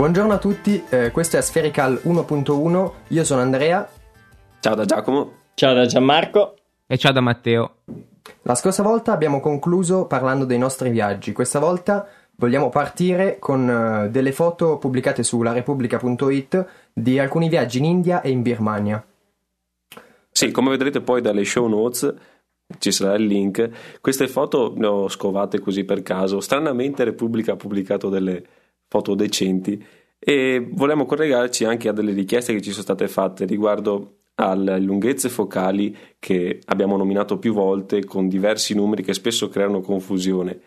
Buongiorno a tutti, eh, questo è Spherical 1.1, io sono Andrea. Ciao da Giacomo. Ciao da Gianmarco. E ciao da Matteo. La scorsa volta abbiamo concluso parlando dei nostri viaggi, questa volta vogliamo partire con uh, delle foto pubblicate su laRepubblica.it di alcuni viaggi in India e in Birmania. Sì, come vedrete poi dalle show notes ci sarà il link. Queste foto le ho scovate così per caso. Stranamente Repubblica ha pubblicato delle foto decenti e volevamo collegarci anche a delle richieste che ci sono state fatte riguardo alle lunghezze focali che abbiamo nominato più volte con diversi numeri che spesso creano confusione.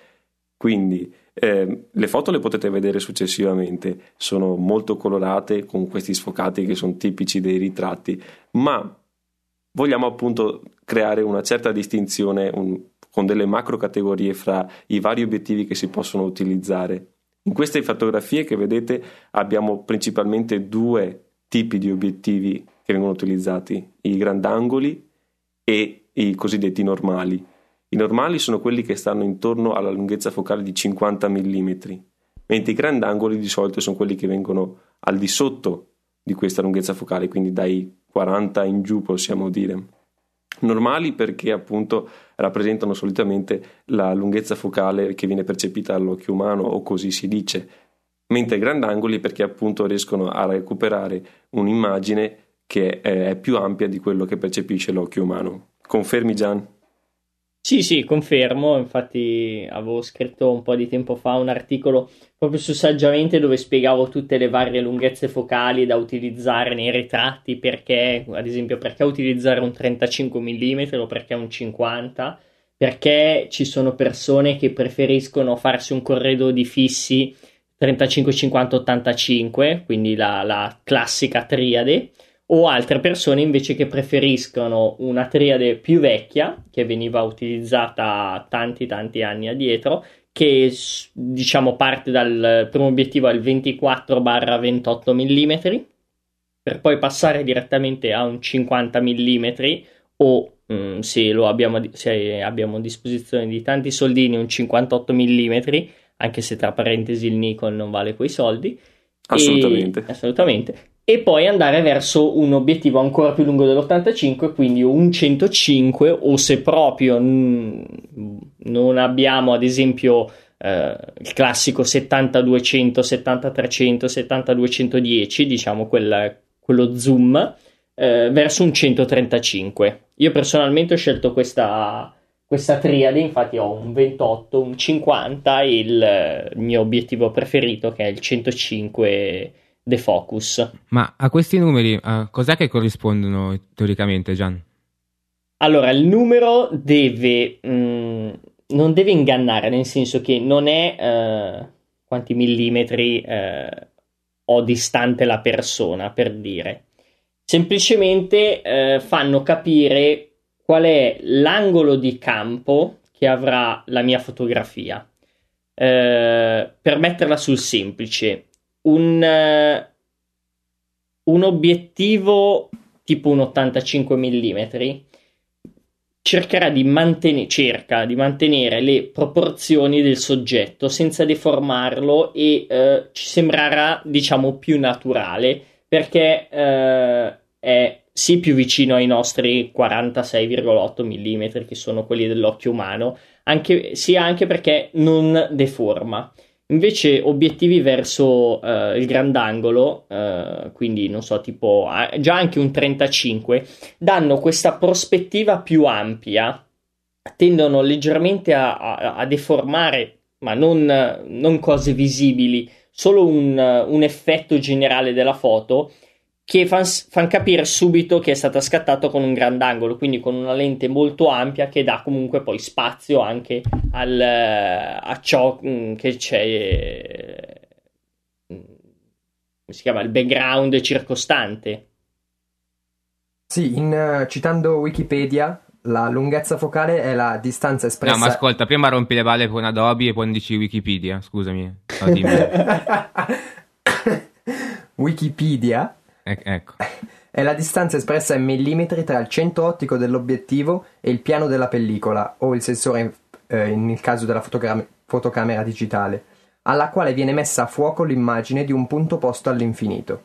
Quindi eh, le foto le potete vedere successivamente, sono molto colorate con questi sfocati che sono tipici dei ritratti, ma vogliamo appunto creare una certa distinzione un, con delle macro categorie fra i vari obiettivi che si possono utilizzare. In queste fotografie che vedete abbiamo principalmente due tipi di obiettivi che vengono utilizzati, i grandangoli e i cosiddetti normali. I normali sono quelli che stanno intorno alla lunghezza focale di 50 mm, mentre i grandangoli di solito sono quelli che vengono al di sotto di questa lunghezza focale, quindi dai 40 in giù possiamo dire. Normali perché appunto rappresentano solitamente la lunghezza focale che viene percepita dall'occhio umano o così si dice, mentre grandangoli perché appunto riescono a recuperare un'immagine che è più ampia di quello che percepisce l'occhio umano. Confermi Gian? Sì, sì, confermo, infatti avevo scritto un po' di tempo fa un articolo proprio su Saggiamente dove spiegavo tutte le varie lunghezze focali da utilizzare nei ritratti, perché, ad esempio, perché utilizzare un 35 mm o perché un 50, perché ci sono persone che preferiscono farsi un corredo di fissi 35, 50, 85, quindi la, la classica triade, o altre persone invece che preferiscono una triade più vecchia che veniva utilizzata tanti tanti anni addietro che diciamo parte dal primo obiettivo al 24-28 mm per poi passare direttamente a un 50 mm o mm, se, lo abbiamo, se abbiamo a disposizione di tanti soldini un 58 mm anche se tra parentesi il Nikon non vale quei soldi. Assolutamente, e, assolutamente e poi andare verso un obiettivo ancora più lungo dell'85, quindi un 105 o se proprio n- non abbiamo ad esempio eh, il classico 70-200, 70-300, 70-210, diciamo quel, quello zoom, eh, verso un 135. Io personalmente ho scelto questa, questa triade, infatti ho un 28, un 50 e il mio obiettivo preferito che è il 105 The Focus. Ma a questi numeri uh, cos'è che corrispondono teoricamente, Gian? Allora, il numero deve... Mh, mm, non deve ingannare, nel senso che non è uh, quanti millimetri uh, ho distante la persona, per dire. Semplicemente uh, fanno capire qual è l'angolo di campo che avrà la mia fotografia. per metterla sul semplice, un, eh, un obiettivo tipo un 85 mm cercherà di, manten- cerca di mantenere le proporzioni del soggetto senza deformarlo e eh, ci sembrerà diciamo più naturale perché eh, è sì più vicino ai nostri 46,8 mm che sono quelli dell'occhio umano anche, sia anche perché non deforma Invece obiettivi verso uh, il grandangolo, uh, quindi non so, tipo già anche un 35, danno questa prospettiva più ampia, tendono leggermente a, a, a deformare, ma non, non, cose visibili, solo un, un effetto generale della foto che fanno fan capire subito che è stata scattata con un grandangolo, quindi con una lente molto ampia che dà comunque poi spazio anche al, a ciò mm, che c'è, mm, come si chiama, il background circostante. Sì, in, citando Wikipedia, la lunghezza focale è la distanza espressa. No, ma ascolta, prima rompi le balle con Adobe e poi dici Wikipedia, scusami. Wikipedia ecco. È la distanza espressa in millimetri tra il centro ottico dell'obiettivo e il piano della pellicola, o il sensore eh, nel caso della fotocam- fotocamera digitale. alla quale viene messa a fuoco l'immagine di un punto posto all'infinito.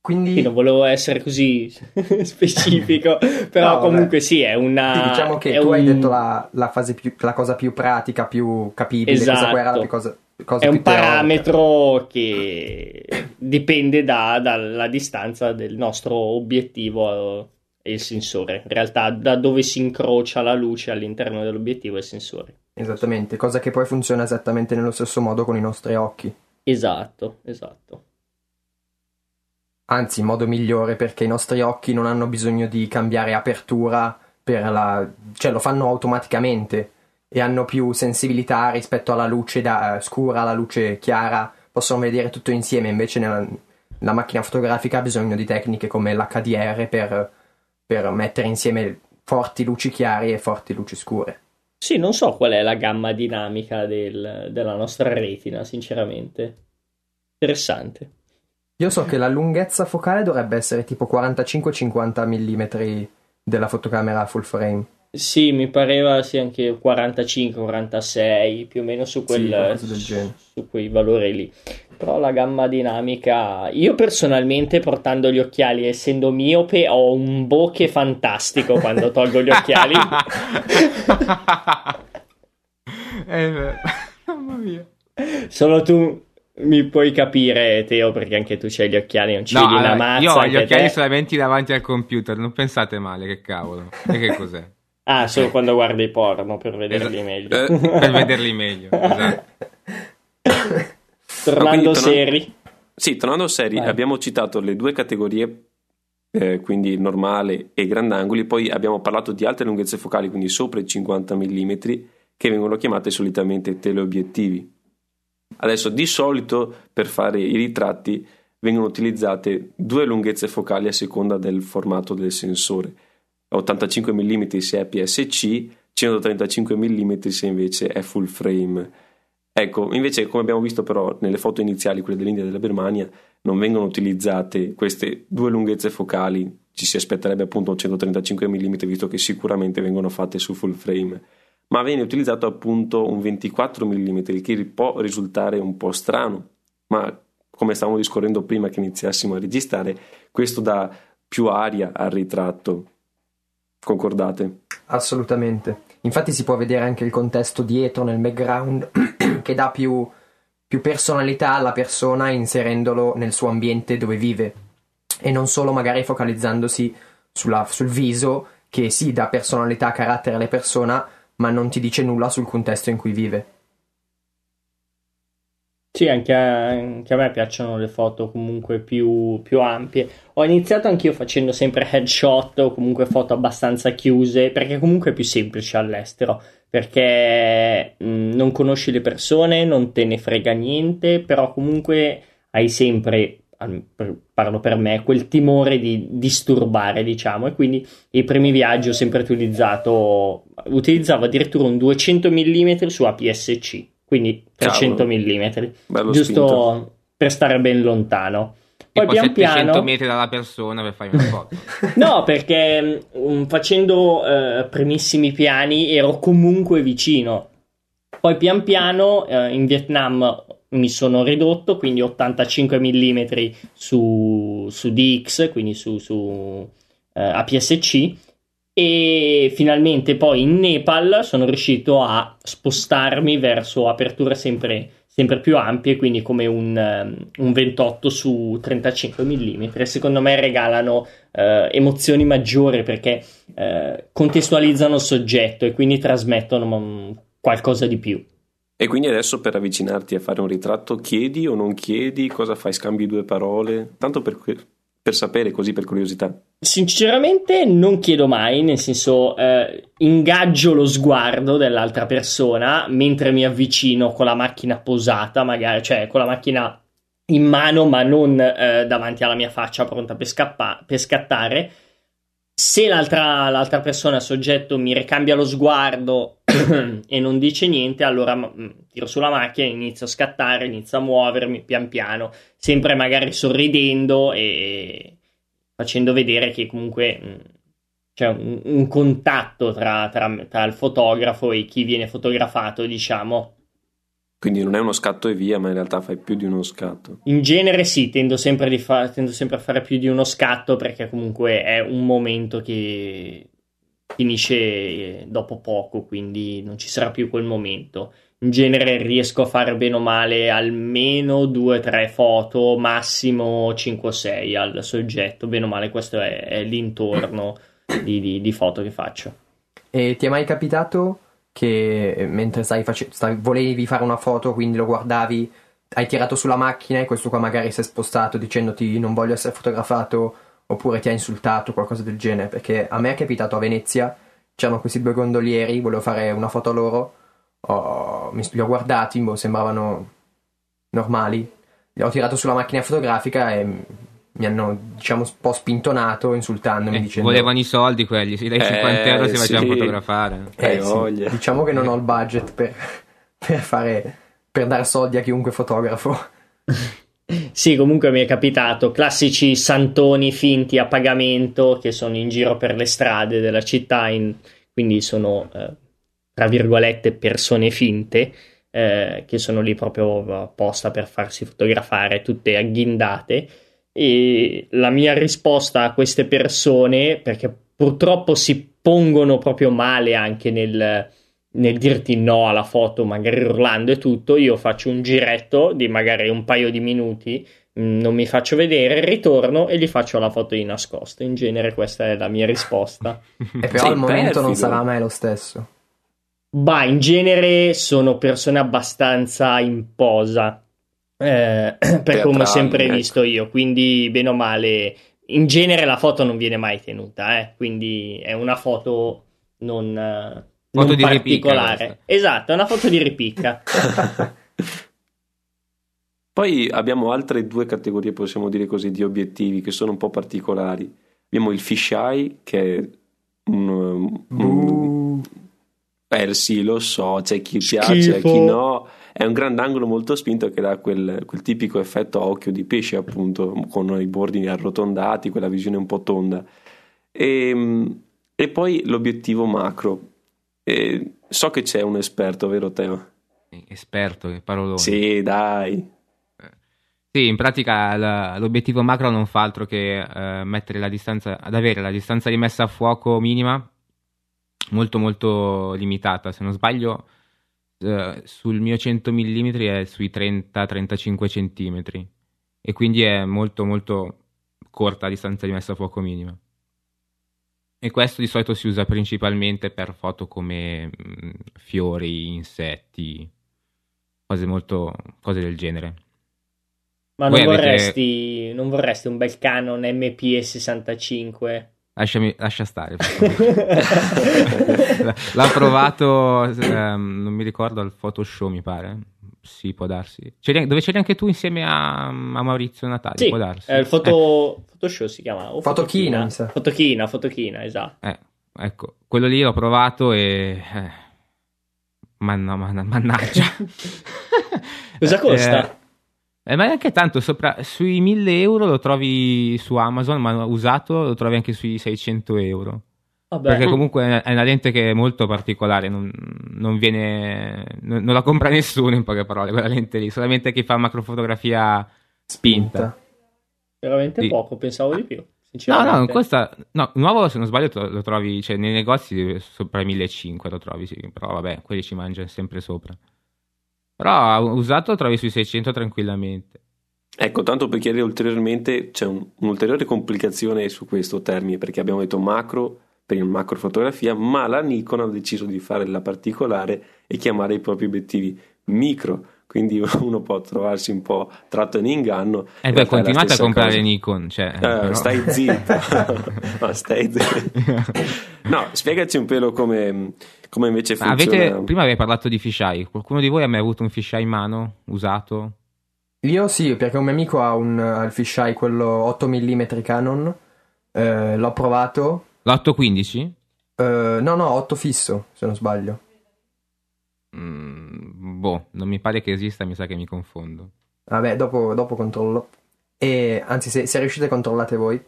Quindi Sì, non volevo essere così specifico, però No, comunque sì, è una... Sì, diciamo che è tu hai un- detto la, la fase più, la cosa più pratica, più capibile, questa qua era la Esatto. cosa, cosa È un parametro che dipende da- dalla distanza del nostro obiettivo e il sensore. In realtà, da dove si incrocia la luce all'interno dell'obiettivo e il sensore. Esattamente, cosa che poi funziona esattamente nello stesso modo con i nostri occhi. Esatto, esatto. Anzi, in modo migliore perché i nostri occhi non hanno bisogno di cambiare apertura per la... cioè lo fanno automaticamente e hanno più sensibilità rispetto alla luce da- scura, alla luce chiara, possono vedere tutto insieme, invece nella la macchina fotografica ha bisogno di tecniche come l'HDR per, per mettere insieme forti luci chiare e forti luci scure. Sì, non so qual è la gamma dinamica del- della nostra retina, sinceramente. Interessante. Io so che la lunghezza focale dovrebbe essere tipo 45-50 mm della fotocamera full frame. Sì, mi pareva sì anche 45-46, più o meno su, quel, Sì, genere. su quei valori lì. Però la gamma dinamica, io personalmente portando gli occhiali, essendo miope, ho un bokeh fantastico quando tolgo gli occhiali. Eh, Mamma mia. Solo tu mi puoi capire, Teo, perché anche tu c'hai gli occhiali, non ci No, vedi una allora, mazza. io ho gli occhiali te. solamente davanti al computer, non pensate male, che cavolo. E che cos'è? Ah, solo quando guardi porno per vederli Esatto. meglio. Eh, Per vederli meglio. Esatto. Tornando torna- seri. Sì, tornando seri, Vai. abbiamo citato le due categorie, eh, quindi normale e grandangoli, poi abbiamo parlato di altre lunghezze focali, quindi sopra i 50 mm, che vengono chiamate solitamente teleobiettivi. Adesso, di solito, per fare i ritratti, vengono utilizzate due lunghezze focali a seconda del formato del sensore. 85 mm se è PSC, 135 mm se invece è full frame. Ecco, invece, come abbiamo visto però nelle foto iniziali, quelle dell'India e della Birmania, non vengono utilizzate queste due lunghezze focali, ci si aspetterebbe appunto 135 mm, visto che sicuramente vengono fatte su full frame, ma viene utilizzato appunto un 24 mm, il che può risultare un po' strano, ma come stavamo discorrendo prima che iniziassimo a registrare, questo dà più aria al ritratto. Concordate? Assolutamente. Infatti si può vedere anche il contesto dietro nel background che dà più, più personalità alla persona inserendolo nel suo ambiente dove vive e non solo magari focalizzandosi sulla- sul viso che sì dà personalità, carattere alla persona ma non ti dice nulla sul contesto in cui vive. Sì, anche a, anche a me piacciono le foto comunque più, più ampie. Ho iniziato anch'io facendo sempre headshot o comunque foto abbastanza chiuse, perché comunque è più semplice all'estero, perché mh, non conosci le persone, non te ne frega niente, però comunque hai sempre, parlo per me, quel timore di disturbare, diciamo, e quindi i primi viaggi ho sempre utilizzato, utilizzavo addirittura un 200 mm su APS-C, quindi 300 mm, Bello giusto spinto. per stare ben lontano. Poi Tipo pian 700 piano... metri dalla persona per fare una foto. No, perché mm, facendo eh, primissimi piani ero comunque vicino. Poi pian piano eh, in Vietnam mi sono ridotto, quindi 85 mm su, su DX, quindi su, su eh, APS-C. E finalmente poi in Nepal sono riuscito a spostarmi verso aperture sempre, sempre più ampie, quindi come un, ehm, un 28 su 35 mm. Secondo me regalano eh, emozioni maggiori perché eh, contestualizzano il soggetto e quindi trasmettono mm, qualcosa di più. E quindi adesso per avvicinarti a fare un ritratto chiedi o non chiedi, cosa fai, scambi due parole, tanto per, per sapere così per curiosità. Sinceramente non chiedo mai, nel senso eh, ingaggio lo sguardo dell'altra persona mentre mi avvicino con la macchina posata, magari, cioè con la macchina in mano ma non eh, davanti alla mia faccia pronta per, scappa- per scattare. Se l'altra, l'altra persona, soggetto, mi ricambia lo sguardo e non dice niente, allora mm, tiro sulla macchina, inizio a scattare, inizio a muovermi pian piano, sempre magari sorridendo e facendo vedere che comunque mh, c'è un, un contatto tra, tra- tra il fotografo e chi viene fotografato, diciamo. Quindi non è uno scatto e via, ma in realtà fai più di uno scatto. In genere sì, tendo sempre, fa- tendo sempre a fare più di uno scatto perché comunque è un momento che finisce dopo poco, quindi non ci sarà più quel momento. In genere riesco a fare bene o male almeno 2-3 foto, massimo 5-6 al soggetto, bene o male questo è, è l'intorno di, di, di foto che faccio. E ti è mai capitato che eh, mentre stai facendo, volevi fare una foto, quindi lo guardavi, hai tirato sulla macchina e questo qua magari si è spostato dicendoti non voglio essere fotografato oppure ti ha insultato, qualcosa del genere? Perché a me è capitato a Venezia, c'erano questi due gondolieri, volevo fare una foto a loro, ho, mi, li ho guardati, boh, sembravano normali, li ho tirato sulla macchina fotografica e mi hanno diciamo un po' spintonato insultandomi eh, dicendo volevano i soldi quelli sì, dai eh, 50 euro si sì. facevano fotografare. Eh, sì. diciamo che non ho il budget per, per fare per dare soldi a chiunque fotografo. Sì comunque mi è capitato. Classici santoni finti a pagamento che sono in giro per le strade della città in, quindi sono eh, tra virgolette persone finte eh, che sono lì proprio apposta per farsi fotografare tutte agghindate e la mia risposta a queste persone, perché purtroppo si pongono proprio male anche nel, nel dirti no alla foto, magari urlando e tutto, io faccio un giretto di magari un paio di minuti, mm, non mi faccio vedere, ritorno e gli faccio la foto di nascosto. In genere questa è la mia risposta. e però al momento perfido. non sarà mai lo stesso. Bah, in genere sono persone abbastanza in posa eh, per come ho sempre ecco. visto io, quindi bene o male, in genere la foto non viene mai tenuta, eh, quindi è una foto non, foto non particolare. Ripicca, esatto, è una foto di ripicca. Poi abbiamo altre due categorie, possiamo dire così, di obiettivi che sono un po' particolari. Abbiamo il fisheye, che è un, un, eh sì, lo so, c'è chi Schifo. piace, chi no è un grandangolo molto spinto che dà quel, quel tipico effetto a occhio di pesce, appunto, con i bordi arrotondati, quella visione un po' tonda. E, ehm, e poi l'obiettivo macro. E so che c'è un esperto, vero Teo? Esperto, che parolone. Sì, dai. Sì, in pratica l'obiettivo macro non fa altro che eh, mettere la distanza, ad avere la distanza di messa a fuoco minima molto molto limitata. Se non sbaglio, eh, sul mio 100 mm è sui 30-35 cm e quindi è molto molto corta la distanza di messa a fuoco minima. E questo di solito si usa principalmente per foto come mh, mm, fiori, insetti, cose molto cose del genere. Ma non vorresti, non vorresti un bel Canon MP65? Lasciami, lascia stare. L'ha provato, ehm, non mi ricordo, al Photoshop mi pare. Sì, può darsi. C'eri, dove c'eri anche tu insieme a, a Maurizio Natali? Sì, può darsi. Eh, il foto, eh. Photoshop si chiama. O Fotochina. Fotochina, Fotochina, esatto. Eh, ecco, quello lì l'ho provato e... Eh, manna, manna, mannaggia. Cosa costa? Eh, ma neanche tanto, sopra, sui 1000 euro lo trovi su Amazon, ma usato lo trovi anche sui 600 euro. Vabbè. Perché comunque è una lente che è molto particolare, non, non viene, non, non, la compra nessuno in poche parole, quella lente lì, solamente chi fa macrofotografia spinta. Veramente sì. poco, pensavo di più. No, no, questa, no, nuovo se non sbaglio lo trovi, cioè nei negozi sopra i 1500 lo trovi, sì, però vabbè, quelli ci mangiano sempre sopra. Però usato lo trovi sui 600 tranquillamente. Ecco, tanto per chiarire ulteriormente, c'è un, un'ulteriore complicazione su questo termine, perché abbiamo detto macro per il macro fotografia, ma la Nikon ha deciso di fare la particolare e chiamare i propri obiettivi micro, quindi uno può trovarsi un po' tratto in inganno. E eh beh, continuate a comprare cosa. Nikon, cioè, eh, però... Stai zitto, no, stai zitto. No, spiegaci un pelo come, come invece funziona. Avete, prima avevi parlato di fisheye, qualcuno di voi ha mai avuto un fisheye in mano, usato? Io sì, perché un mio amico ha, un, ha il fisheye, quello 8 mm Canon, eh, l'ho provato. L'815? Eh, no, no, 8 fisso, se non sbaglio. Boh, non mi pare che esista, mi sa che mi confondo. Vabbè, dopo, dopo controllo. E, anzi, se, se riuscite controllate voi.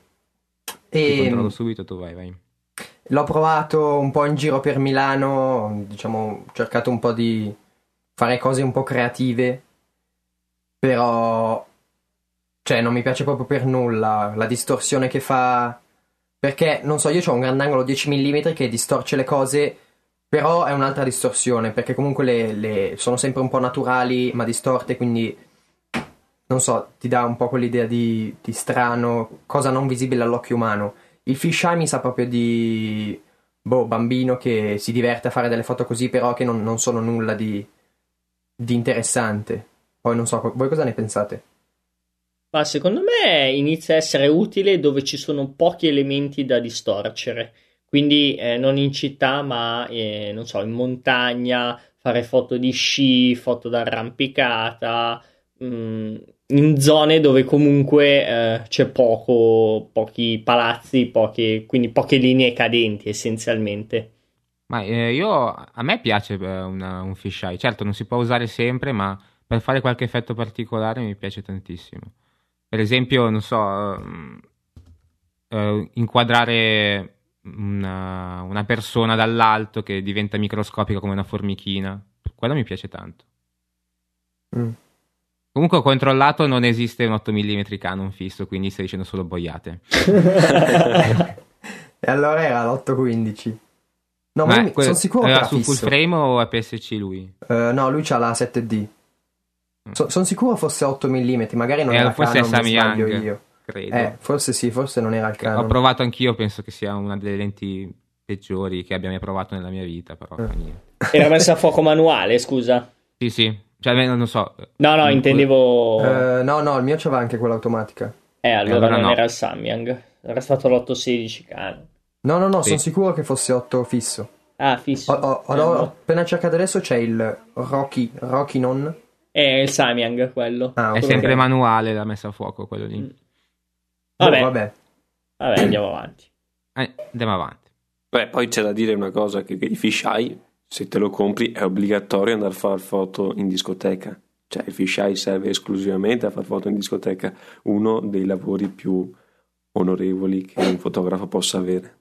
E... controllo subito, tu vai, vai. L'ho provato un po' in giro per Milano, diciamo, ho cercato un po' di, fare cose un po' creative, però cioè non mi piace proprio per nulla la distorsione che fa perché non so, io ho un grandangolo 10 mm che distorce le cose, però è un'altra distorsione, perché comunque le, le sono sempre un po' naturali, ma distorte, quindi non so, ti dà un po' quell'idea di, di strano, cosa non visibile all'occhio umano. Il fisheye mi sa proprio di boh, bambino che si diverte a fare delle foto così, però che non, non sono nulla di, di interessante. Poi non so, voi cosa ne pensate? Ma secondo me inizia a essere utile dove ci sono pochi elementi da distorcere. Quindi eh, non in città, ma eh, non so, in montagna, fare foto di sci, foto d'arrampicata, mh, mm, in zone dove comunque eh, c'è poco, pochi palazzi, poche, quindi poche linee cadenti essenzialmente. Ma eh, io a me piace eh, una, un fisheye, certo non si può usare sempre, ma per fare qualche effetto particolare mi piace tantissimo per esempio, non so, uh, uh, inquadrare una, una, persona dall'alto che diventa microscopica come una formichina, quello mi piace tanto. Mm. Comunque ho controllato, non esiste un 8 mm Canon fisso, quindi stai dicendo solo boiate. e allora era l'815. No, ma, ma que- sono sicuro era che era su full frame o APS-C lui? Uh, no, lui c'ha la 7D. So, sono sicuro fosse 8 mm, magari non eh, era forse Canon, Sammy Young, io. Credo. Eh, forse sì, forse non era il Canon. Ho provato anch'io, penso che sia una delle lenti peggiori che abbia mai provato nella mia vita, però eh. Era messa a fuoco manuale, scusa? Sì, sì. Cioè, non so. No, no, intendevo... Uh, no, no, il mio c'aveva anche quella automatica. Eh, allora, allora non no. era il Samyang. Era stato l'816 Canon. No, no, no, sì. sono sicuro che fosse 8 fisso. Ah, fisso. Ho, ho, ho, ho appena cercato adesso c'è il Rocky, Rocky non è il Samyang quello. Ah. È sempre manuale la messa a fuoco quello lì. Mm. Vabbè. Oh, vabbè. vabbè. andiamo avanti. Eh, andiamo avanti. Beh, poi c'è da dire una cosa, che, che i fisheye, se te lo compri, è obbligatorio andare a fare foto in discoteca. Cioè il fisheye serve esclusivamente a fare foto in discoteca, uno dei lavori più onorevoli che un fotografo possa avere.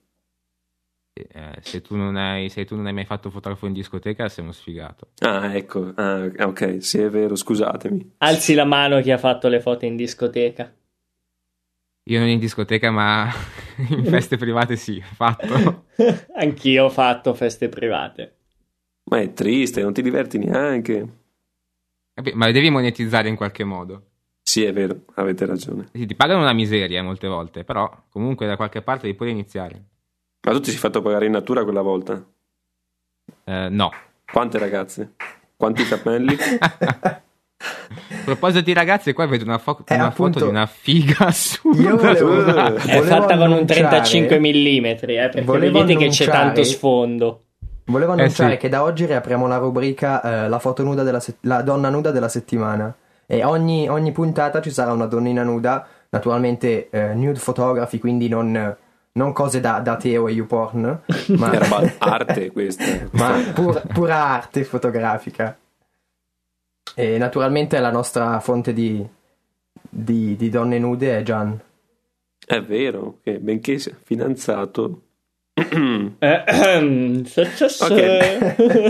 Eh, se, tu hai, se, tu non hai, mai fatto fotografo in discoteca sei uno sfigato. Ah, ecco, ah, ok, sì è vero, scusatemi. Alzi la mano chi ha fatto le foto in discoteca. Io non in discoteca, ma in feste private sì, ho fatto. Anch'io ho fatto feste private. Ma è triste, non ti diverti neanche. Ma le devi monetizzare in qualche modo. Sì, è vero, avete ragione. Sì, ti pagano una miseria molte volte, però comunque da qualche parte devi pure iniziare. Ma tu ti sei fatto pagare in natura quella volta? Eh, no. Quante ragazze? Quanti capelli? A proposito di ragazze, qua vedo una, fo- eh, una appunto, foto di una figa assurda. Io volevo, è fatta con un 35 mm, eh, perché vedete che c'è tanto sfondo. Volevo annunciare eh sì. che da oggi riapriamo la rubrica eh, la foto nuda della se- la donna nuda della settimana. E ogni, ogni, puntata ci sarà una donnina nuda, naturalmente eh, nude photography, quindi non non cose da, da Teo e YouPorn, ma arte questa. ma pur, pura arte fotografica. E naturalmente la nostra fonte di, di, di donne nude è Gian. È vero, che benché sia fidanzato... okay.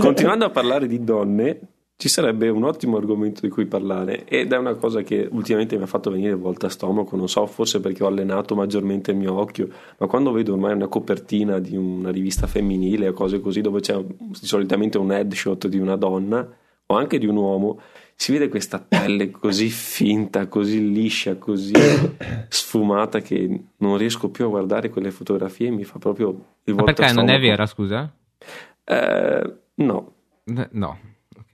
Continuando a parlare di donne, ci sarebbe un ottimo argomento di cui parlare ed è una cosa che ultimamente mi ha fatto venire volta a stomaco, non so, forse perché ho allenato maggiormente il mio occhio, ma quando vedo ormai una copertina di una rivista femminile o cose così dove c'è solitamente un headshot di una donna o anche di un uomo, si vede questa pelle così finta, così liscia, così sfumata che non riesco più a guardare quelle fotografie e mi fa proprio il volto perché non è vera, scusa? Eh, no. No.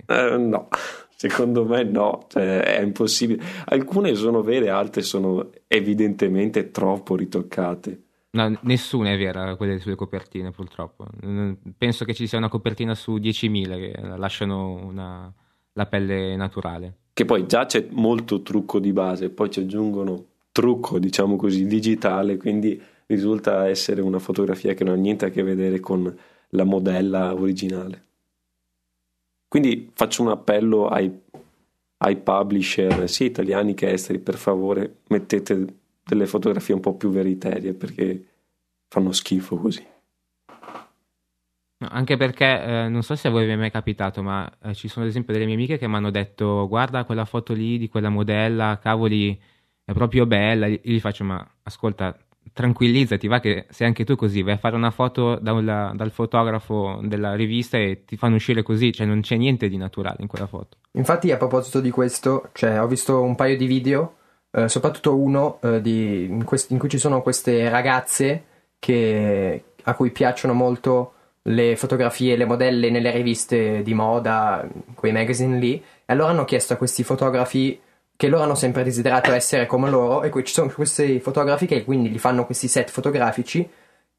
Eh, no, secondo me no, cioè, è impossibile. Alcune sono vere, altre sono evidentemente troppo ritoccate. No, nessuna è vera quelle sulle copertine, purtroppo. Penso che ci sia una copertina su 10.000 che lasciano una, la pelle naturale. Che poi già c'è molto trucco di base, poi ci aggiungono trucco, diciamo così, digitale, quindi risulta essere una fotografia che non ha niente a che vedere con la modella originale. Quindi faccio un appello ai, ai publisher, sia italiani che esteri, per favore mettete delle fotografie un po' più veriterie perché fanno schifo così. Anche perché eh, non so se a voi vi è mai capitato, ma eh, ci sono ad esempio delle mie amiche che mi hanno detto: Guarda quella foto lì di quella modella, cavoli, è proprio bella. Io gli faccio: Ma ascolta, tranquillizzati, va che sei anche tu così, vai a fare una foto da una, dal fotografo della rivista e ti fanno uscire così, cioè non c'è niente di naturale in quella foto. Infatti, a proposito di questo, cioè, ho visto un paio di video, eh, soprattutto uno eh, di, in, quest- in, cui ci sono queste ragazze che, a cui piacciono molto le fotografie, le modelle nelle riviste di moda, quei magazine lì, e allora hanno chiesto a questi fotografi che loro hanno sempre desiderato essere come loro, e qui ci sono questi fotografi che quindi gli fanno questi set fotografici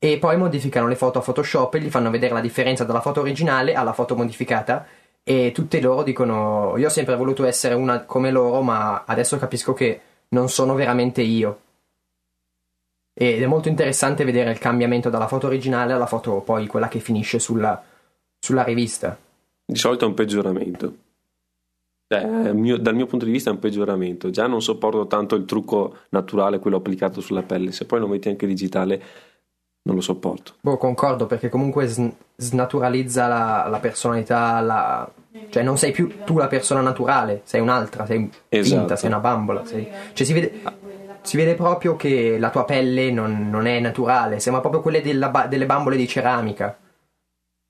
e poi modificano le foto a Photoshop e gli fanno vedere la differenza dalla foto originale alla foto modificata e tutte loro dicono io ho sempre voluto essere una come loro ma adesso capisco che non sono veramente io ed è molto interessante vedere il cambiamento dalla foto originale alla foto poi quella che finisce sulla, sulla rivista. Di solito è un peggioramento. Eh, mio, dal mio punto di vista è un peggioramento. Già non sopporto tanto il trucco naturale, quello applicato sulla pelle. Se poi lo metti anche digitale, non lo sopporto. Boh, concordo perché comunque sn- snaturalizza la, la personalità, la... cioè non sei più tu la persona naturale, sei un'altra, sei esatto. finta, sei una bambola. Sei... Cioè si vede si vede proprio che la tua pelle non, non è naturale, sembra proprio quelle della, delle bambole di ceramica.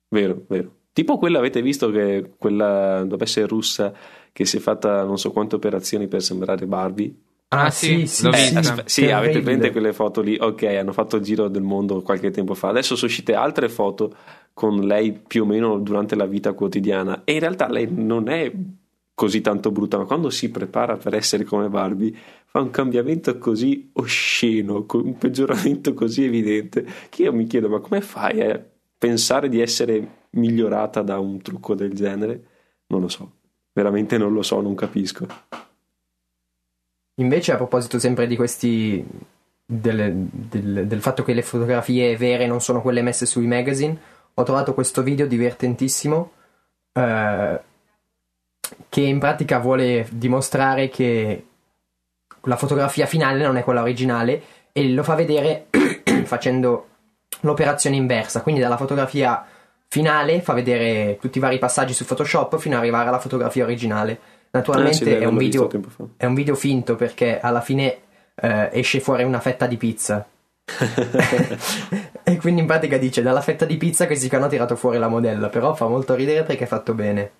Vero, vero. Tipo quella avete visto che quella dovrebbe essere russa che si è fatta non so quante operazioni per sembrare Barbie. Ah, ah sì, sì, eh, sì, sì, sì avete presente quelle foto lì? Ok, hanno fatto il giro del mondo qualche tempo fa. Adesso sono uscite altre foto con lei più o meno durante la vita quotidiana e in realtà lei non è così tanto brutta, ma quando si prepara per essere come Barbie fa un cambiamento così osceno, un peggioramento così evidente, che io mi chiedo ma come fai a pensare di essere migliorata da un trucco del genere? Non lo so, veramente non lo so, non capisco. Invece a proposito sempre di questi del, del, del, fatto che le fotografie vere non sono quelle messe sui magazine, ho trovato questo video divertentissimo eh, che in pratica vuole dimostrare che la fotografia finale non è quella originale e lo fa vedere facendo l'operazione inversa, quindi dalla fotografia finale fa vedere tutti i vari passaggi su Photoshop fino ad arrivare alla fotografia originale. Naturalmente eh, sì, è, un video, è, un video, finto perché alla fine eh, esce fuori una fetta di pizza. e quindi in pratica dice dalla fetta di pizza che si hanno tirato fuori la modella, però fa molto ridere perché è fatto bene.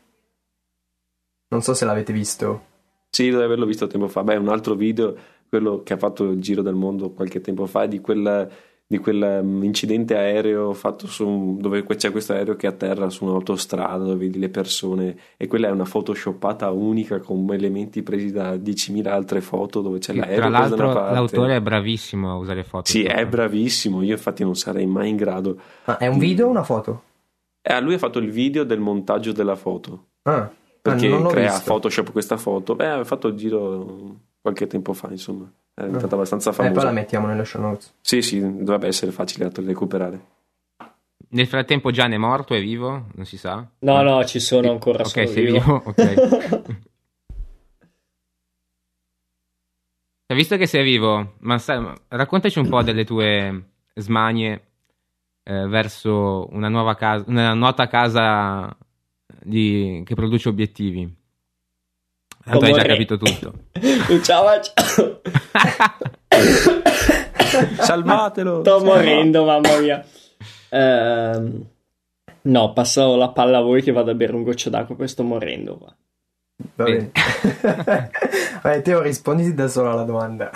Non so se l'avete visto. Sì, dovrei averlo visto tempo fa. Beh, un altro video, quello che ha fatto il giro del mondo qualche tempo fa, di quel, di quell'incidente aereo fatto su dove c'è questo aereo che atterra su un'autostrada dove vedi le persone e quella è una photoshoppata unica con elementi presi da 10.000 altre foto dove c'è l'aereo. Tra l'altro l'autore è bravissimo a usare foto. Sì, è bravissimo, io infatti non sarei mai in grado. Ma è un video o una foto? Eh, lui ha fatto il video del montaggio della foto. Ah perché ah, crea visto. Photoshop questa foto. Beh, aveva fatto il giro qualche tempo fa, insomma. È diventata abbastanza famosa. E poi la mettiamo nelle show notes. Sì, sì, dovrebbe essere facile da recuperare. Nel frattempo Gian è morto, è vivo? Non si sa? No, no, ci sono ancora. Ok, sei vivo. vivo? Ok. Visto che sei vivo, ma sai, raccontaci un po' delle tue smanie eh, verso una nuova casa, una nota casa di, che produce obiettivi. Tanto hai già capito tutto. ciao, ciao. Salvatelo. Sto morendo, mamma mia. Uh, no, passo la palla a voi che vado a bere un goccio d'acqua, poi sto morendo qua. Va bene. Vai, Teo, rispondi da solo alla domanda.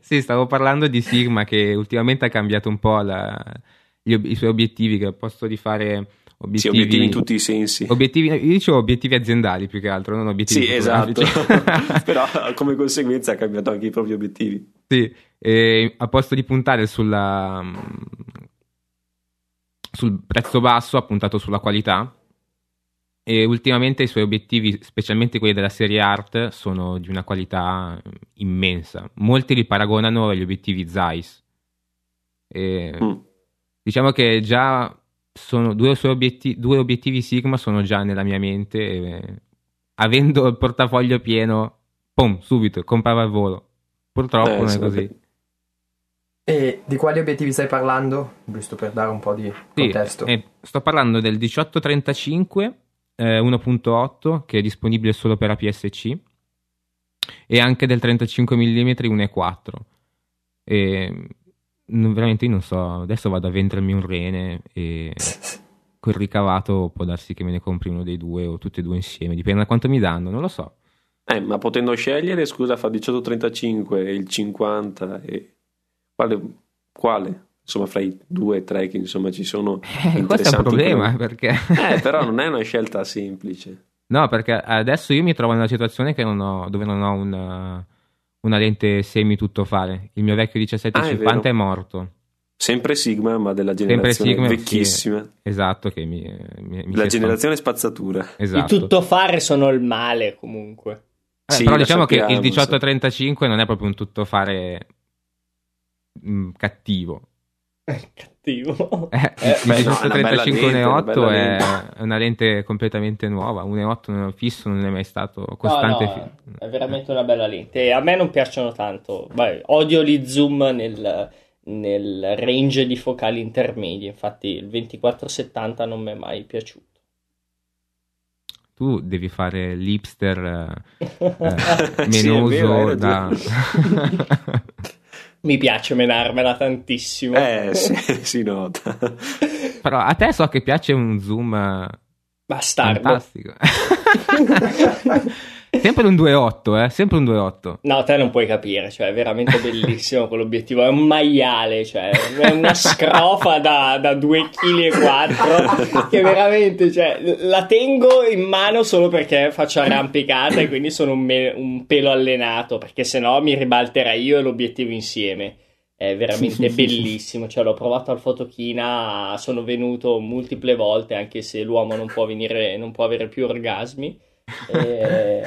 Sì, stavo parlando di Sigma che ultimamente ha cambiato un po' la, gli, i suoi obiettivi, che al posto di fare Obiettivi, sì, obiettivi in tutti i sensi. Obiettivi, io dicevo obiettivi aziendali più che altro, non obiettivi Sì, esatto. Però come conseguenza ha cambiato anche i propri obiettivi. Sì, e a posto di puntare sulla, sul prezzo basso ha puntato sulla qualità e ultimamente i suoi obiettivi, specialmente quelli della serie Art, sono di una qualità immensa. Molti li paragonano agli obiettivi Zeiss. E mm. Diciamo che già sono due, obiettivi, due obiettivi Sigma sono già nella mia mente e, avendo il portafoglio pieno, pum, subito, comprava il volo. Purtroppo eh, non è così. E di quali obiettivi stai parlando? Giusto per dare un po' di contesto. Sì, eh, sto parlando del 1835 eh, 1.8 che è disponibile solo per APS-C e anche del 35 mm 1.4. E veramente io non so, adesso vado a vendermi un rene e quel ricavato può darsi che me ne compri uno dei due o tutti e due insieme, dipende da quanto mi danno, non lo so. Eh, ma potendo scegliere, scusa, fa 18.35 e il 50 e quale, quale? Insomma, fra i due e tre che insomma ci sono. Eh, questo è un problema perché. eh, però non è una scelta semplice. No, perché adesso io mi trovo in una situazione non ho, dove non ho una, una lente semi tutto fare. Il mio vecchio 1750 ah, è, è, morto. Sempre Sigma, ma della generazione Sigma, vecchissima. Sì, esatto, che mi, mi, mi La generazione spazzato. spazzatura. Esatto. I tutto fare sono il male comunque. Eh, sì, però diciamo che il 1835 non è proprio un tutto fare mh, cattivo. Cattivo. Eh, eh, il 1835 1.8 è, è una lente completamente nuova. Un E8 fisso non è mai stato costante. No, no, è veramente una bella lente. A me non piacciono tanto. Beh, odio gli zoom nel, nel range di focali intermedi. Infatti, il 2470 non mi è mai piaciuto tu devi fare l'hipster eh, eh, menoso sì, da... Mi piace menarmela tantissimo. Eh, sì, si nota. Però a te so che piace un zoom Bastardo. fantastico. Sempre un 2.8, eh? Sempre un 2.8. No, te non puoi capire, cioè è veramente bellissimo quell'obiettivo. È un maiale, cioè è una scrofa da, da 2,4 kg che veramente, cioè, la tengo in mano solo perché faccio arrampicata e quindi sono un, me- un pelo allenato, perché sennò mi ribalterei io e l'obiettivo insieme. È veramente bellissimo, cioè l'ho provato al fotochina, sono venuto multiple volte, anche se l'uomo non può venire, non può avere più orgasmi e...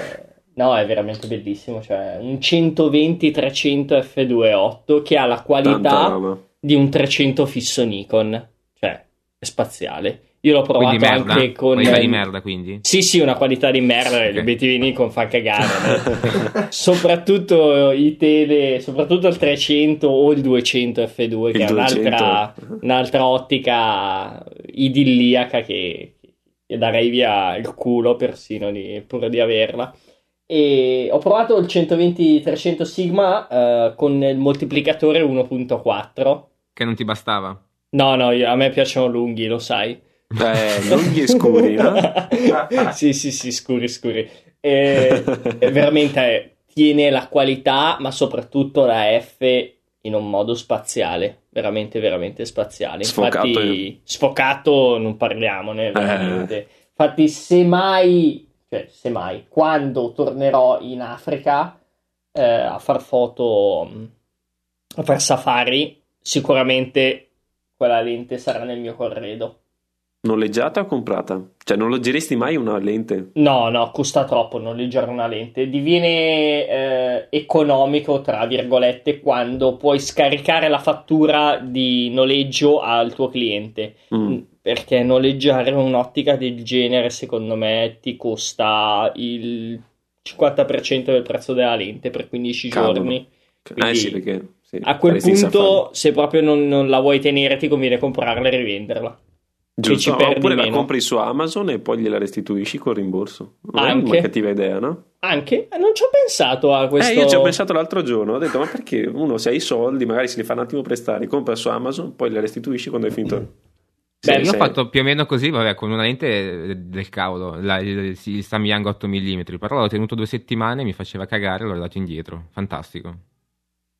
No, è veramente bellissimo. Cioè, un 120-300 f2.8 che ha la qualità di un 300 fisso Nikon. Cioè, è spaziale. Io l'ho provato anche con. Qualità di merda, quindi? Sì, sì, una qualità di merda. Okay. Gli obiettivi Nikon fa cagare. soprattutto i tele, soprattutto il 300 o il 200 f2, che il è un'altra, un'altra ottica idilliaca che, e darei via il culo persino di, pur di averla. E ho provato il 120-300 Sigma uh, con il moltiplicatore 1.4. Che non ti bastava? No, no, io, a me piacciono lunghi, lo sai. Eh, lunghi e scuri, no? sì, sì, sì, scuri, scuri. E, e veramente eh, tiene la qualità, ma soprattutto la F in un modo spaziale veramente, veramente spaziale. Sfocato Infatti, sfocato non parliamone, veramente. Eh. Infatti, se mai, cioè, se mai, quando tornerò in Africa eh, a far foto, a far safari, sicuramente quella lente sarà nel mio corredo. Noleggiata o comprata? Cioè, non noleggeresti mai una lente? No, no, costa troppo noleggiare una lente. Diviene eh, economico, tra virgolette, quando puoi scaricare la fattura di noleggio al tuo cliente. Mm. perché noleggiare un'ottica del genere, secondo me, ti costa il 50% del prezzo della lente per 15 Cavolo. giorni. Quindi, eh sì, perché sì, a quel punto, se proprio non, non la vuoi tenere, ti conviene comprarla e rivenderla. Giusto, oppure la compri su Amazon e poi gliela restituisci col rimborso. Non Anche. è una cattiva idea, no? Anche? Non ci ho pensato a questo. Eh, io ci ho pensato l'altro giorno. Ho detto, ma perché uno se ha i soldi, magari se li fa un attimo prestare, compra su Amazon, poi le restituisci quando hai finito. Beh, io ho fatto più o meno così, vabbè, con una lente del cavolo, la, il, il Samyang 8 mm, però l'ho tenuto due settimane, mi faceva cagare, l'ho dato indietro. Fantastico.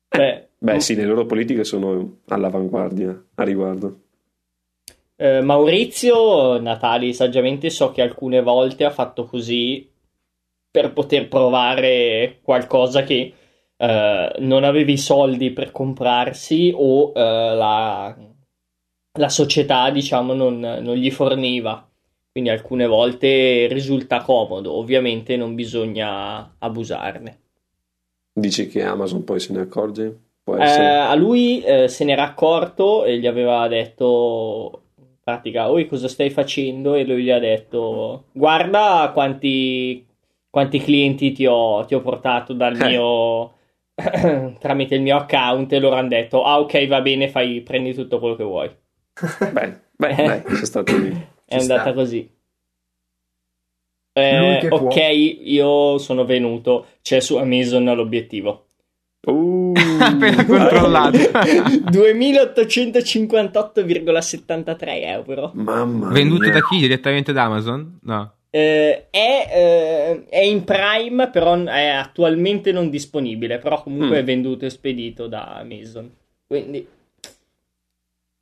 Beh, Beh sì, le loro politiche sono all'avanguardia a riguardo. Eh, Maurizio Natali saggiamente so che alcune volte ha fatto così per poter provare qualcosa che eh, non avevi soldi per comprarsi o eh, la, la, società diciamo non, non, gli forniva. Quindi alcune volte risulta comodo. Ovviamente non bisogna abusarne. Dici che Amazon poi se ne accorge? Eh, a lui eh, se n'era accorto e gli aveva detto pratica, oi cosa stai facendo? E lui gli ha detto, guarda quanti, quanti clienti ti ho, ti ho portato dal eh. mio, tramite il mio account e loro hanno detto ah ok va bene fai, prendi tutto quello che vuoi beh, beh, beh sono stati è andata sta. così eh, ok può. io sono venuto c'è su Amazon l'obiettivo uh, appena controllato 2858,73 euro mamma venduto mia. da chi direttamente da Amazon no eh, è, eh, è, in Prime, però è attualmente non disponibile. Però comunque mm. è venduto e spedito da Amazon. Quindi.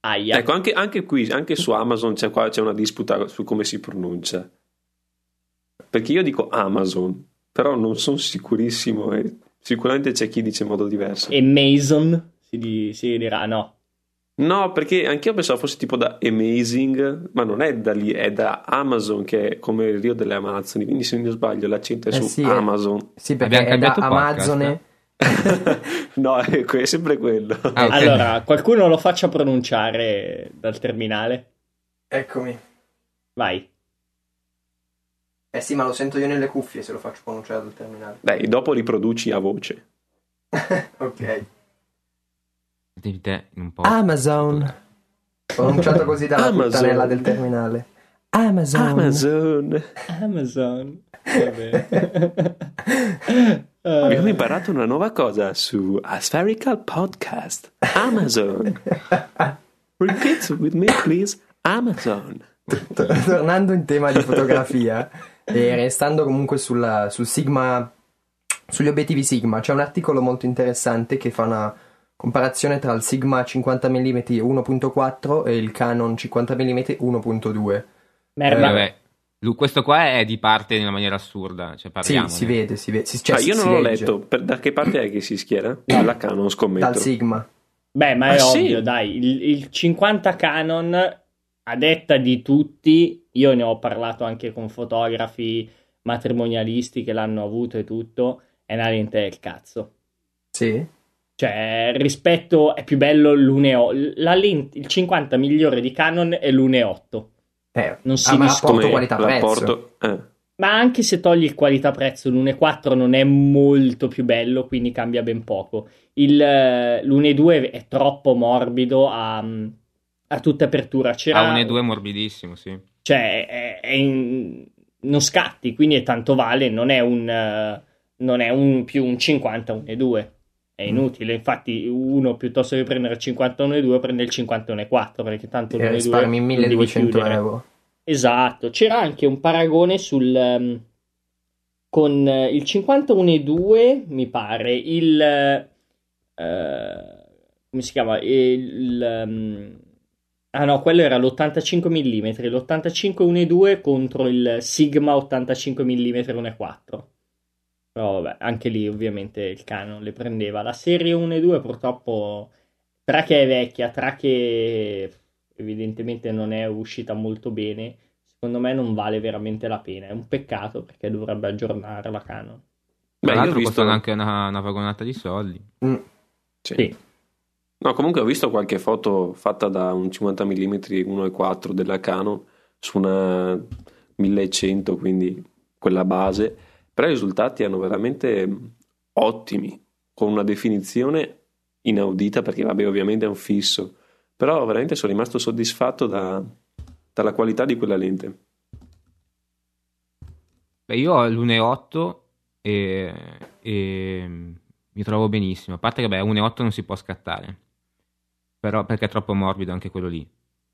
Aia. Ecco, anche, anche qui, anche su Amazon c'è, qua, c'è una disputa su come si pronuncia. Perché io dico Amazon, però non sono sicurissimo e sicuramente c'è chi dice in modo diverso. E Mason si, si dirà no. No, perché anch'io pensavo fosse tipo da Amazing, ma non è da lì, è da Amazon che è come il Rio delle Amazzoni, quindi se non sbaglio l'accento è eh su sì, Amazon. È, sì, perché Abbiamo cambiato da Amazon. no, è, è, sempre quello. Ah, okay. Allora, qualcuno lo faccia pronunciare dal terminale. Eccomi. Vai. Eh sì, ma lo sento io nelle cuffie se lo faccio pronunciare dal terminale. Dai, dopo riproduci a voce. ok di te in un po'. Amazon. Pronunciato così dalla Amazon. puttanella del terminale. Amazon. Amazon. Amazon. Abbiamo imparato una nuova cosa su Aspherical Podcast. Amazon. Repeat with me, please. Amazon. Tornando in tema di fotografia e restando comunque sulla, sul Sigma, sugli obiettivi Sigma, c'è un articolo molto interessante che fa una comparazione tra il Sigma 50 mm 1.4 e il Canon 50 mm 1.2. Merda. Eh, questo qua è di parte in una maniera assurda. Cioè sì, si vede, si vede. Si, cioè, ah, io non l'ho legge. letto. Per, da che parte è che si schiera? Dalla Canon, scommetto. Dal Sigma. Beh, ma è ah, ovvio, sì? dai. Il, il 50 Canon, a detta di tutti, io ne ho parlato anche con fotografi matrimonialisti che l'hanno avuto e tutto, è una lente del cazzo. Sì? Cioè, rispetto è più bello l'1.8. La lente, il 50 migliore di Canon è l'1.8. Eh, non si ah, discute qualità-prezzo. Eh. Ma anche se togli il qualità-prezzo, l'1.4 non è molto più bello, quindi cambia ben poco. Il, l'1.2 è troppo morbido a, a tutta apertura. C'era... Ah, 1.2 è morbidissimo, sì. Cioè, è, è in... non scatti, quindi è tanto vale, non è un, non è un più un 50, 1.2 è inutile. Infatti, uno piuttosto che prendere il 51,2 prende il 51,4 perché tanto il risparmi 1200 euro. Esatto, c'era anche un paragone sul um, con uh, il 51,2 mi pare il uh, come si chiama il um, ah no, quello era l'85 mm, l'85 1,2 contro il Sigma 85 mm 1,4 però vabbè, anche lì ovviamente il Canon le prendeva. La serie 1 e 2 purtroppo, tra che è vecchia, tra che evidentemente non è uscita molto bene, secondo me non vale veramente la pena. È un peccato perché dovrebbe aggiornare la Canon. Beh, io ho visto anche una, una vagonata di soldi. Mm. Sì. sì. No, comunque ho visto qualche foto fatta da un 50 mm 1.4 della Canon su una 1100, quindi quella base però i risultati erano veramente ottimi, con una definizione inaudita, perché vabbè ovviamente è un fisso, però veramente sono rimasto soddisfatto da, dalla qualità di quella lente. Beh, io ho l'1.8 e, e mi trovo benissimo, a parte che beh, 1.8 non si può scattare, però perché è troppo morbido anche quello lì.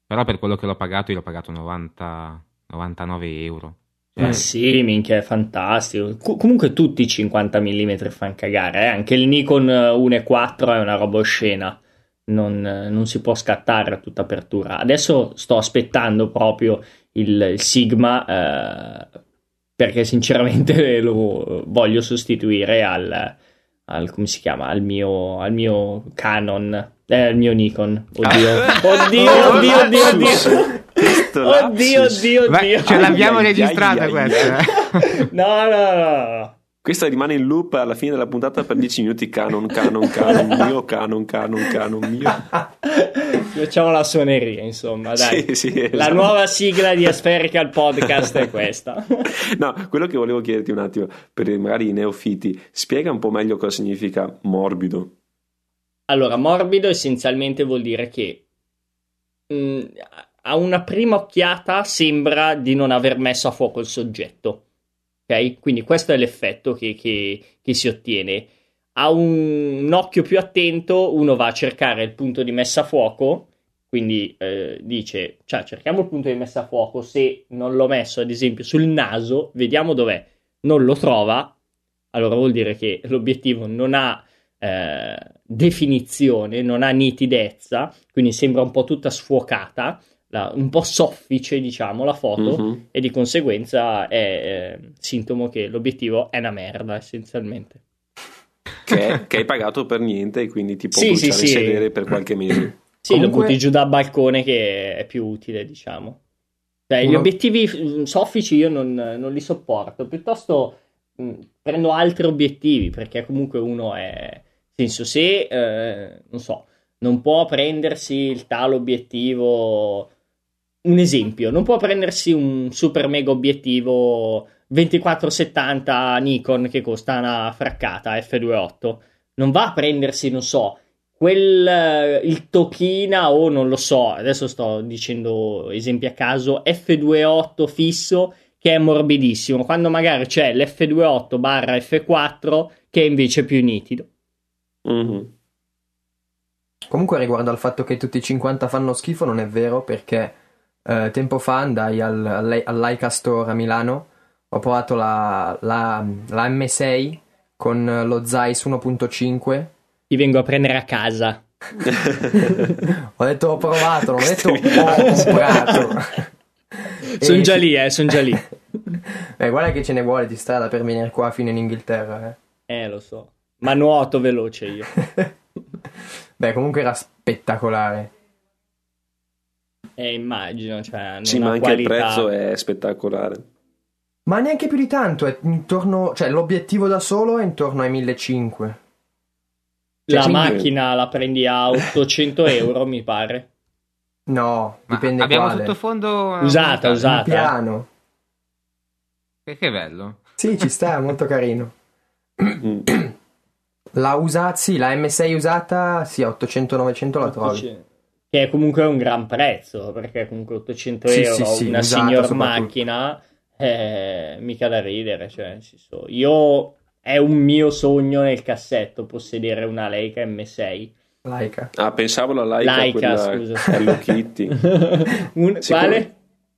Però per quello che l'ho pagato, io l'ho pagato 90, 99 euro. Ma eh. sì, minchia, è fantastico. Co- comunque tutti i 50 mm fanno cagare, eh? anche il Nikon 1.4 è una roba oscena. Non, non, si può scattare a tutta apertura. Adesso sto aspettando proprio il, il Sigma eh, perché sinceramente lo voglio sostituire al, al come si chiama al mio, al mio Canon, eh, al mio Nikon. Oddio, oddio, oddio, oddio, oddio questo oddio, oddio, oddio. ce l'abbiamo registrata questa. no, no, no. Questa rimane in loop alla fine della puntata per 10 minuti. Canon, canon, canon mio, canon, canon, canon mio. Facciamo la suoneria, insomma, dai. Sì, sì, esatto. La nuova sigla di Aspherical Podcast è questa. no, quello che volevo chiederti un attimo, per magari i neofiti, spiega un po' meglio cosa significa morbido. Allora, morbido essenzialmente vuol dire che mh, mm, a una prima occhiata sembra di non aver messo a fuoco il soggetto. Ok? Quindi questo è l'effetto che, che, che si ottiene. A un, un, occhio più attento uno va a cercare il punto di messa a fuoco, quindi eh, dice, cioè cerchiamo il punto di messa a fuoco, se non l'ho messo ad esempio sul naso, vediamo dov'è, non lo trova, allora vuol dire che l'obiettivo non ha eh, definizione, non ha nitidezza, quindi sembra un po' tutta sfuocata, la, un po' soffice, diciamo, la foto, mm-hmm. e di conseguenza è eh, sintomo che l'obiettivo è una merda, essenzialmente. Che, che hai pagato per niente e quindi ti può sì, sì, sì. sedere per qualche mese. Sì, Comunque... lo butti giù dal balcone che è più utile, diciamo. Cioè, Uno... Gli obiettivi mm, soffici io non, non li sopporto, piuttosto mh, mm, prendo altri obiettivi perché comunque uno è... Nel senso, se, eh, non so, non può prendersi il tale obiettivo un esempio, non può prendersi un super mega obiettivo 2470 Nikon che costa una fraccata F28. Non va a prendersi, non so, quel il Tokina o non lo so, adesso sto dicendo esempi a caso, F28 fisso che è morbidissimo, quando magari c'è l'F28 barra F4 che è invece più nitido. Mm-hmm. Comunque riguardo al fatto che tutti i 50 fanno schifo non è vero perché eh, tempo fa andai al, al, Store a Milano, ho provato la, la, la M6 con lo Zeiss 1.5. Ti vengo a prendere a casa. ho detto ho provato, non ho detto ho comprato. sono già lì, eh, sono già lì. Beh, guarda che ce ne vuole di strada per venire qua fino in Inghilterra, eh. Eh, lo so. Ma nuoto veloce io. Beh, comunque era spettacolare. Eh, immagino, cioè, sì, ma anche qualità... il prezzo è spettacolare. Ma neanche più di tanto, è intorno, cioè l'obiettivo da solo è intorno ai 1500. Cioè, la quindi... macchina la prendi a 800 euro, mi pare. No, dipende Ma abbiamo quale. sottofondo usata, usata. Un piano. Che, che bello. Sì, ci sta, molto carino. La usata, sì, la M6 usata, sì, a 800-900 la trovi. Che è comunque un gran prezzo, perché comunque 800 sì, euro, sì, sì, una signor macchina, eh, mica da ridere. Cioè, io è un mio sogno nel cassetto possedere una Leica M6. Leica. Ah, pensavo la Leica, Leica quella scusa. Hello Kitty. un, quale?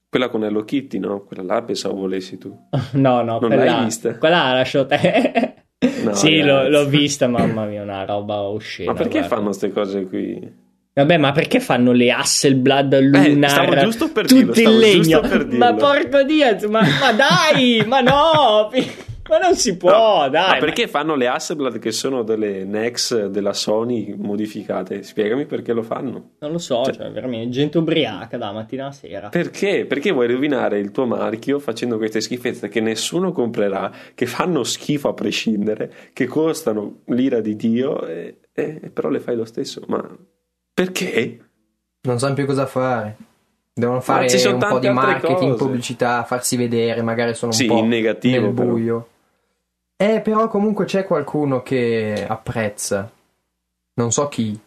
Quella con Hello Kitty, no? Quella là pensavo volessi tu. no, no, non quella, l'hai vista? Quella la lascio te. No, sì, l'ho, l'ho, vista, mamma mia, una roba oscena. Ma perché guarda. fanno queste cose qui? Vabbè, ma perché fanno le Hasselblad Lunar? Eh, giusto per dirlo, tutto in legno. Ma porco Dio, ma, ma dai, ma no! Ma non si può, no, dai. Ma perché fanno le Hasselblad che sono delle Nex della Sony modificate? Spiegami perché lo fanno. Non lo so, cioè, cioè veramente gente ubriaca da mattina a sera. Perché? Perché vuoi rovinare il tuo marchio facendo queste schifezze che nessuno comprerà, che fanno schifo a prescindere, che costano l'ira di Dio, e, e, però le fai lo stesso. Ma perché? Non sanno più cosa fare. Devono fare un po' di marketing, cose. pubblicità, farsi vedere, magari sono un sì, po' in negativo, nel buio. Però. Eh, però comunque c'è qualcuno che apprezza. Non so chi.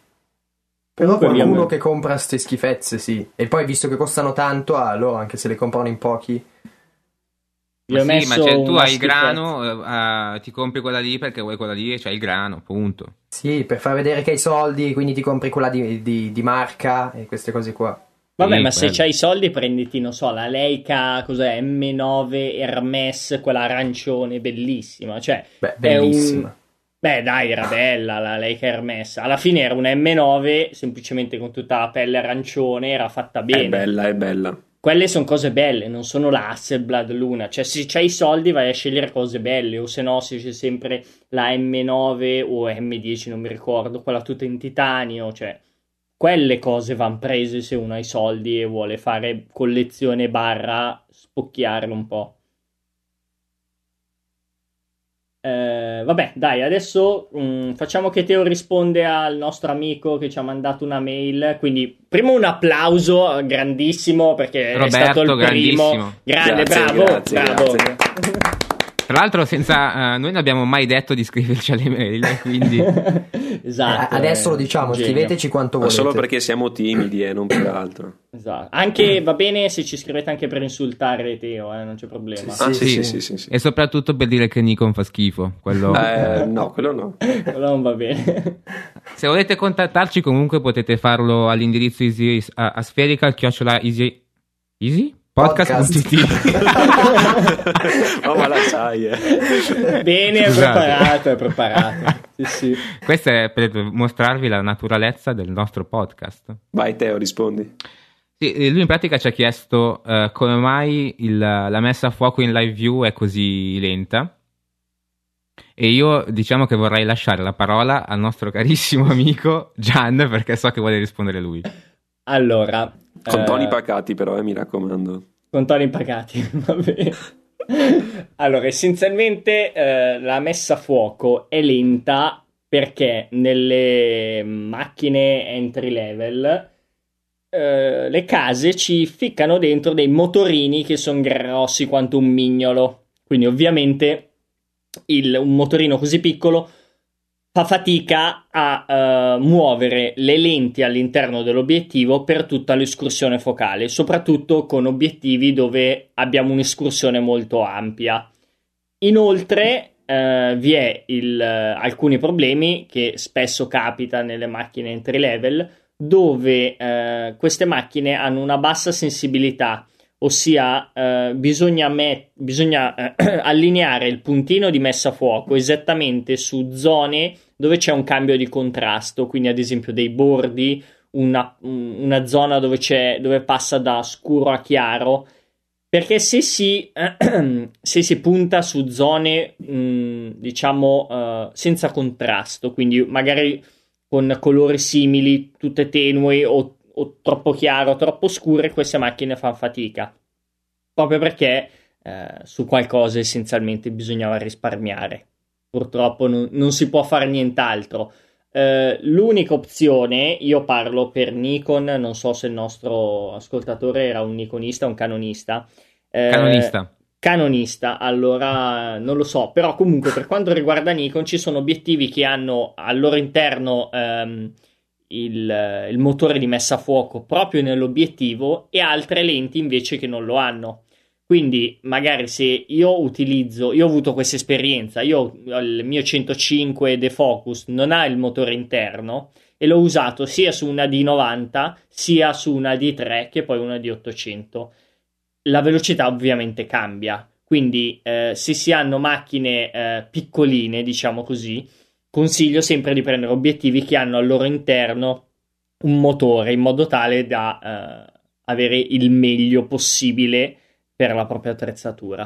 Però comunque qualcuno che compra queste schifezze, sì. E poi visto che costano tanto, allora anche se le comprano in pochi. Ma sì, ma cioè, tu hai il grano, uh, ti compri quella lì perché vuoi quella lì e c'hai il grano, punto. Sì, per far vedere che hai soldi, quindi ti compri quella di, di, di marca e queste cose qua. Vabbè, sì, ma quello. se c'hai i soldi prenditi, non so, la Leica, cos'è, M9 Hermes, quella arancione, bellissima. Cioè, Beh, bellissima. Un... Beh, dai, era bella la Leica Hermes. Alla fine era una M9, semplicemente con tutta la pelle arancione, era fatta bene. È bella, è bella. Quelle sono cose belle, non sono la Hasselblad Luna. Cioè, se c'hai i soldi vai a scegliere cose belle, o se no se c'è sempre la M9 o M10, non mi ricordo, quella tutta in titanio, cioè quelle cose vanno prese se uno ha i soldi e vuole fare collezione barra spocchiarlo un po'. Eh, vabbè, dai, adesso mh, mm, facciamo che Teo risponde al nostro amico che ci ha mandato una mail. Quindi, primo un applauso grandissimo perché Roberto, è stato il primo. Grande, grazie, bravo, grazie, bravo. Grazie. Tra l'altro, senza, uh, noi non abbiamo mai detto di scriverci alle mail, quindi... esatto. Eh, adesso lo diciamo, genio. scriveteci quanto volete. Ma solo perché siamo timidi e eh, non per altro. Esatto. Anche, va bene se ci scrivete anche per insultare Teo, eh, non c'è problema. Sì, ah, sì, sì, sì, sì, sì, E soprattutto per dire che Nikon fa schifo. Quello... Eh, no, quello no. quello non va bene. se volete contattarci comunque potete farlo all'indirizzo easy, a, a spherical, chiocciola easy... Easy? Podcast.it oh, ma la sai eh. Bene, è preparato, è preparato. Sì, sì. Questo è per mostrarvi la naturalezza del nostro podcast. Vai Teo, rispondi. Sì, eh, lui in pratica ci ha chiesto uh, come mai il, la messa a fuoco in live view è così lenta. E io diciamo che vorrei lasciare la parola al nostro carissimo amico Gian perché so che vuole rispondere lui allora con eh, toni pacati però, eh, mi raccomando. Con toni pacati, va bene. allora, essenzialmente eh, la messa a fuoco è lenta perché nelle macchine entry level eh, le case ci ficcano dentro dei motorini che sono grossi quanto un mignolo. Quindi ovviamente il, un motorino così piccolo fa fatica a uh, muovere le lenti all'interno dell'obiettivo per tutta l'escursione focale, soprattutto con obiettivi dove abbiamo un'escursione molto ampia. Inoltre uh, vi è il, uh, alcuni problemi che spesso capita nelle macchine entry level dove queste macchine hanno una bassa sensibilità ossia eh, bisogna, met- bisogna eh, allineare il puntino di messa a fuoco esattamente su zone dove c'è un cambio di contrasto, quindi ad esempio dei bordi, una, una zona dove, dove, passa da scuro a chiaro, perché se si, eh, se si punta su zone mh, diciamo uh, senza contrasto, quindi magari con colori simili, tutte tenui o o troppo chiaro troppo scure, queste macchine fanno fatica. Proprio perché eh, su qualcosa essenzialmente bisognava risparmiare. Purtroppo non, non si può fare nient'altro. Eh, l'unica opzione, io parlo per Nikon, non so se il nostro ascoltatore era un Nikonista o un canonista. Eh, canonista. Canonista, allora non lo so, però comunque per quanto riguarda Nikon ci sono obiettivi che hanno al loro interno ehm, il, il, motore di messa a fuoco proprio nell'obiettivo e altre lenti invece che non lo hanno. Quindi, magari se io utilizzo, io ho avuto questa esperienza, io il mio 105 defocus non ha il motore interno e l'ho usato sia su una D90 sia su una D3 che poi una D800. La velocità ovviamente cambia, quindi eh, se si hanno macchine eh, piccoline, diciamo così, consiglio sempre di prendere obiettivi che hanno al loro interno un motore in modo tale da eh, avere il meglio possibile per la propria attrezzatura.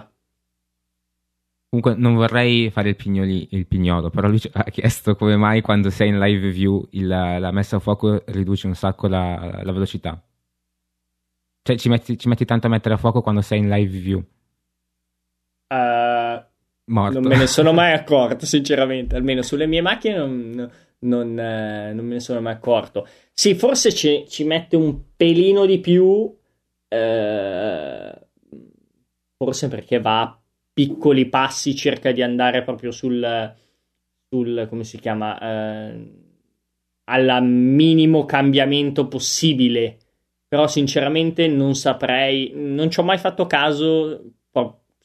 Comunque non vorrei fare il, pignoli, il pignolo, però lui ha chiesto come mai quando sei in live view il, la messa a fuoco riduce un sacco la, la velocità. Cioè ci metti, ci metti, tanto a mettere a fuoco quando sei in live view. Uh, Morto. Non me ne sono mai accorto, sinceramente. Almeno sulle mie macchine non, non, eh, non me ne sono mai accorto. Sì, forse ci, ci mette un pelino di più. Eh, forse perché va a piccoli passi, cerca di andare proprio sul. sul come si chiama? Eh, al minimo cambiamento possibile. Però, sinceramente, non saprei. Non ci ho mai fatto caso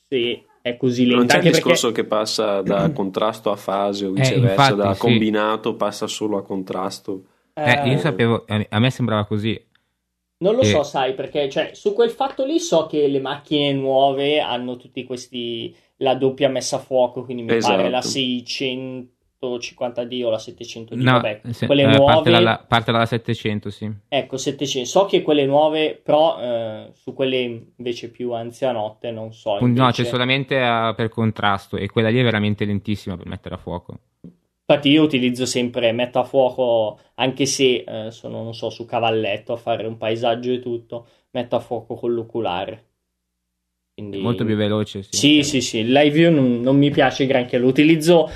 se è così lenta. Non c'è il discorso perché... che passa da contrasto a fase o eh, viceversa, eh, infatti, da combinato sì. passa solo a contrasto. Eh, io sapevo, a me sembrava così. Non lo e... so, sai, perché cioè, su quel fatto lì so che le macchine nuove hanno tutti questi la doppia messa a fuoco, quindi mi esatto. pare la 600 750D o la 700D, no, vabbè, se, quelle eh, nuove... Parte dalla, parte dalla 700, sì. Ecco, 700. So che quelle nuove, però eh, su quelle invece più anzianotte non so. Invece... No, c'è solamente uh, per contrasto e quella lì è veramente lentissima per mettere a fuoco. Infatti io utilizzo sempre, metto a fuoco, anche se eh, sono, non so, su cavalletto a fare un paesaggio e tutto, metto a fuoco con l'oculare. Quindi... Molto più veloce, sì. Sì, sì, sì. Il live view non, non mi piace granché. Lo utilizzo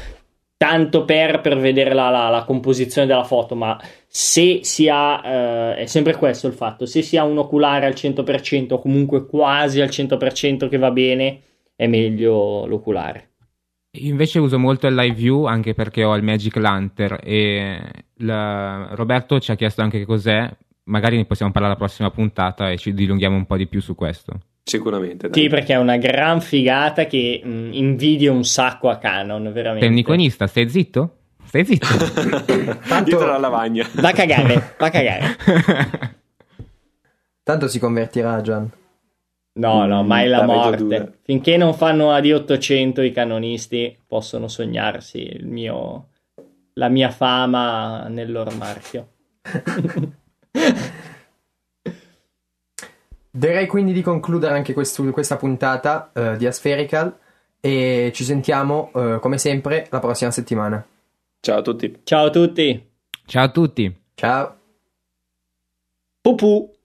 tanto per, per vedere la, la, la, composizione della foto, ma se si ha, eh, è sempre questo il fatto, se si ha un oculare al 100% o comunque quasi al 100% che va bene, è meglio l'oculare. Invece uso molto il live view anche perché ho il Magic Lantern e la... Roberto ci ha chiesto anche che cos'è, magari ne possiamo parlare alla prossima puntata e ci dilunghiamo un po' di più su questo. Sicuramente. Dai. Sì, perché è una gran figata che mh, mm, invidio un sacco a Canon, veramente. Sei un iconista, stai zitto? Stai zitto. Tanto... Dietro la lavagna. Va a cagare, va a cagare. Tanto si convertirà, Gian. No, no, mm, mai la morte. Finché non fanno AD800 i canonisti, possono sognarsi mio, la mia fama nel loro marchio. Direi quindi di concludere anche questo, questa puntata uh, di Aspherical e ci sentiamo uh, come sempre la prossima settimana. Ciao a tutti. Ciao a tutti. Ciao a tutti. Ciao. Pupù.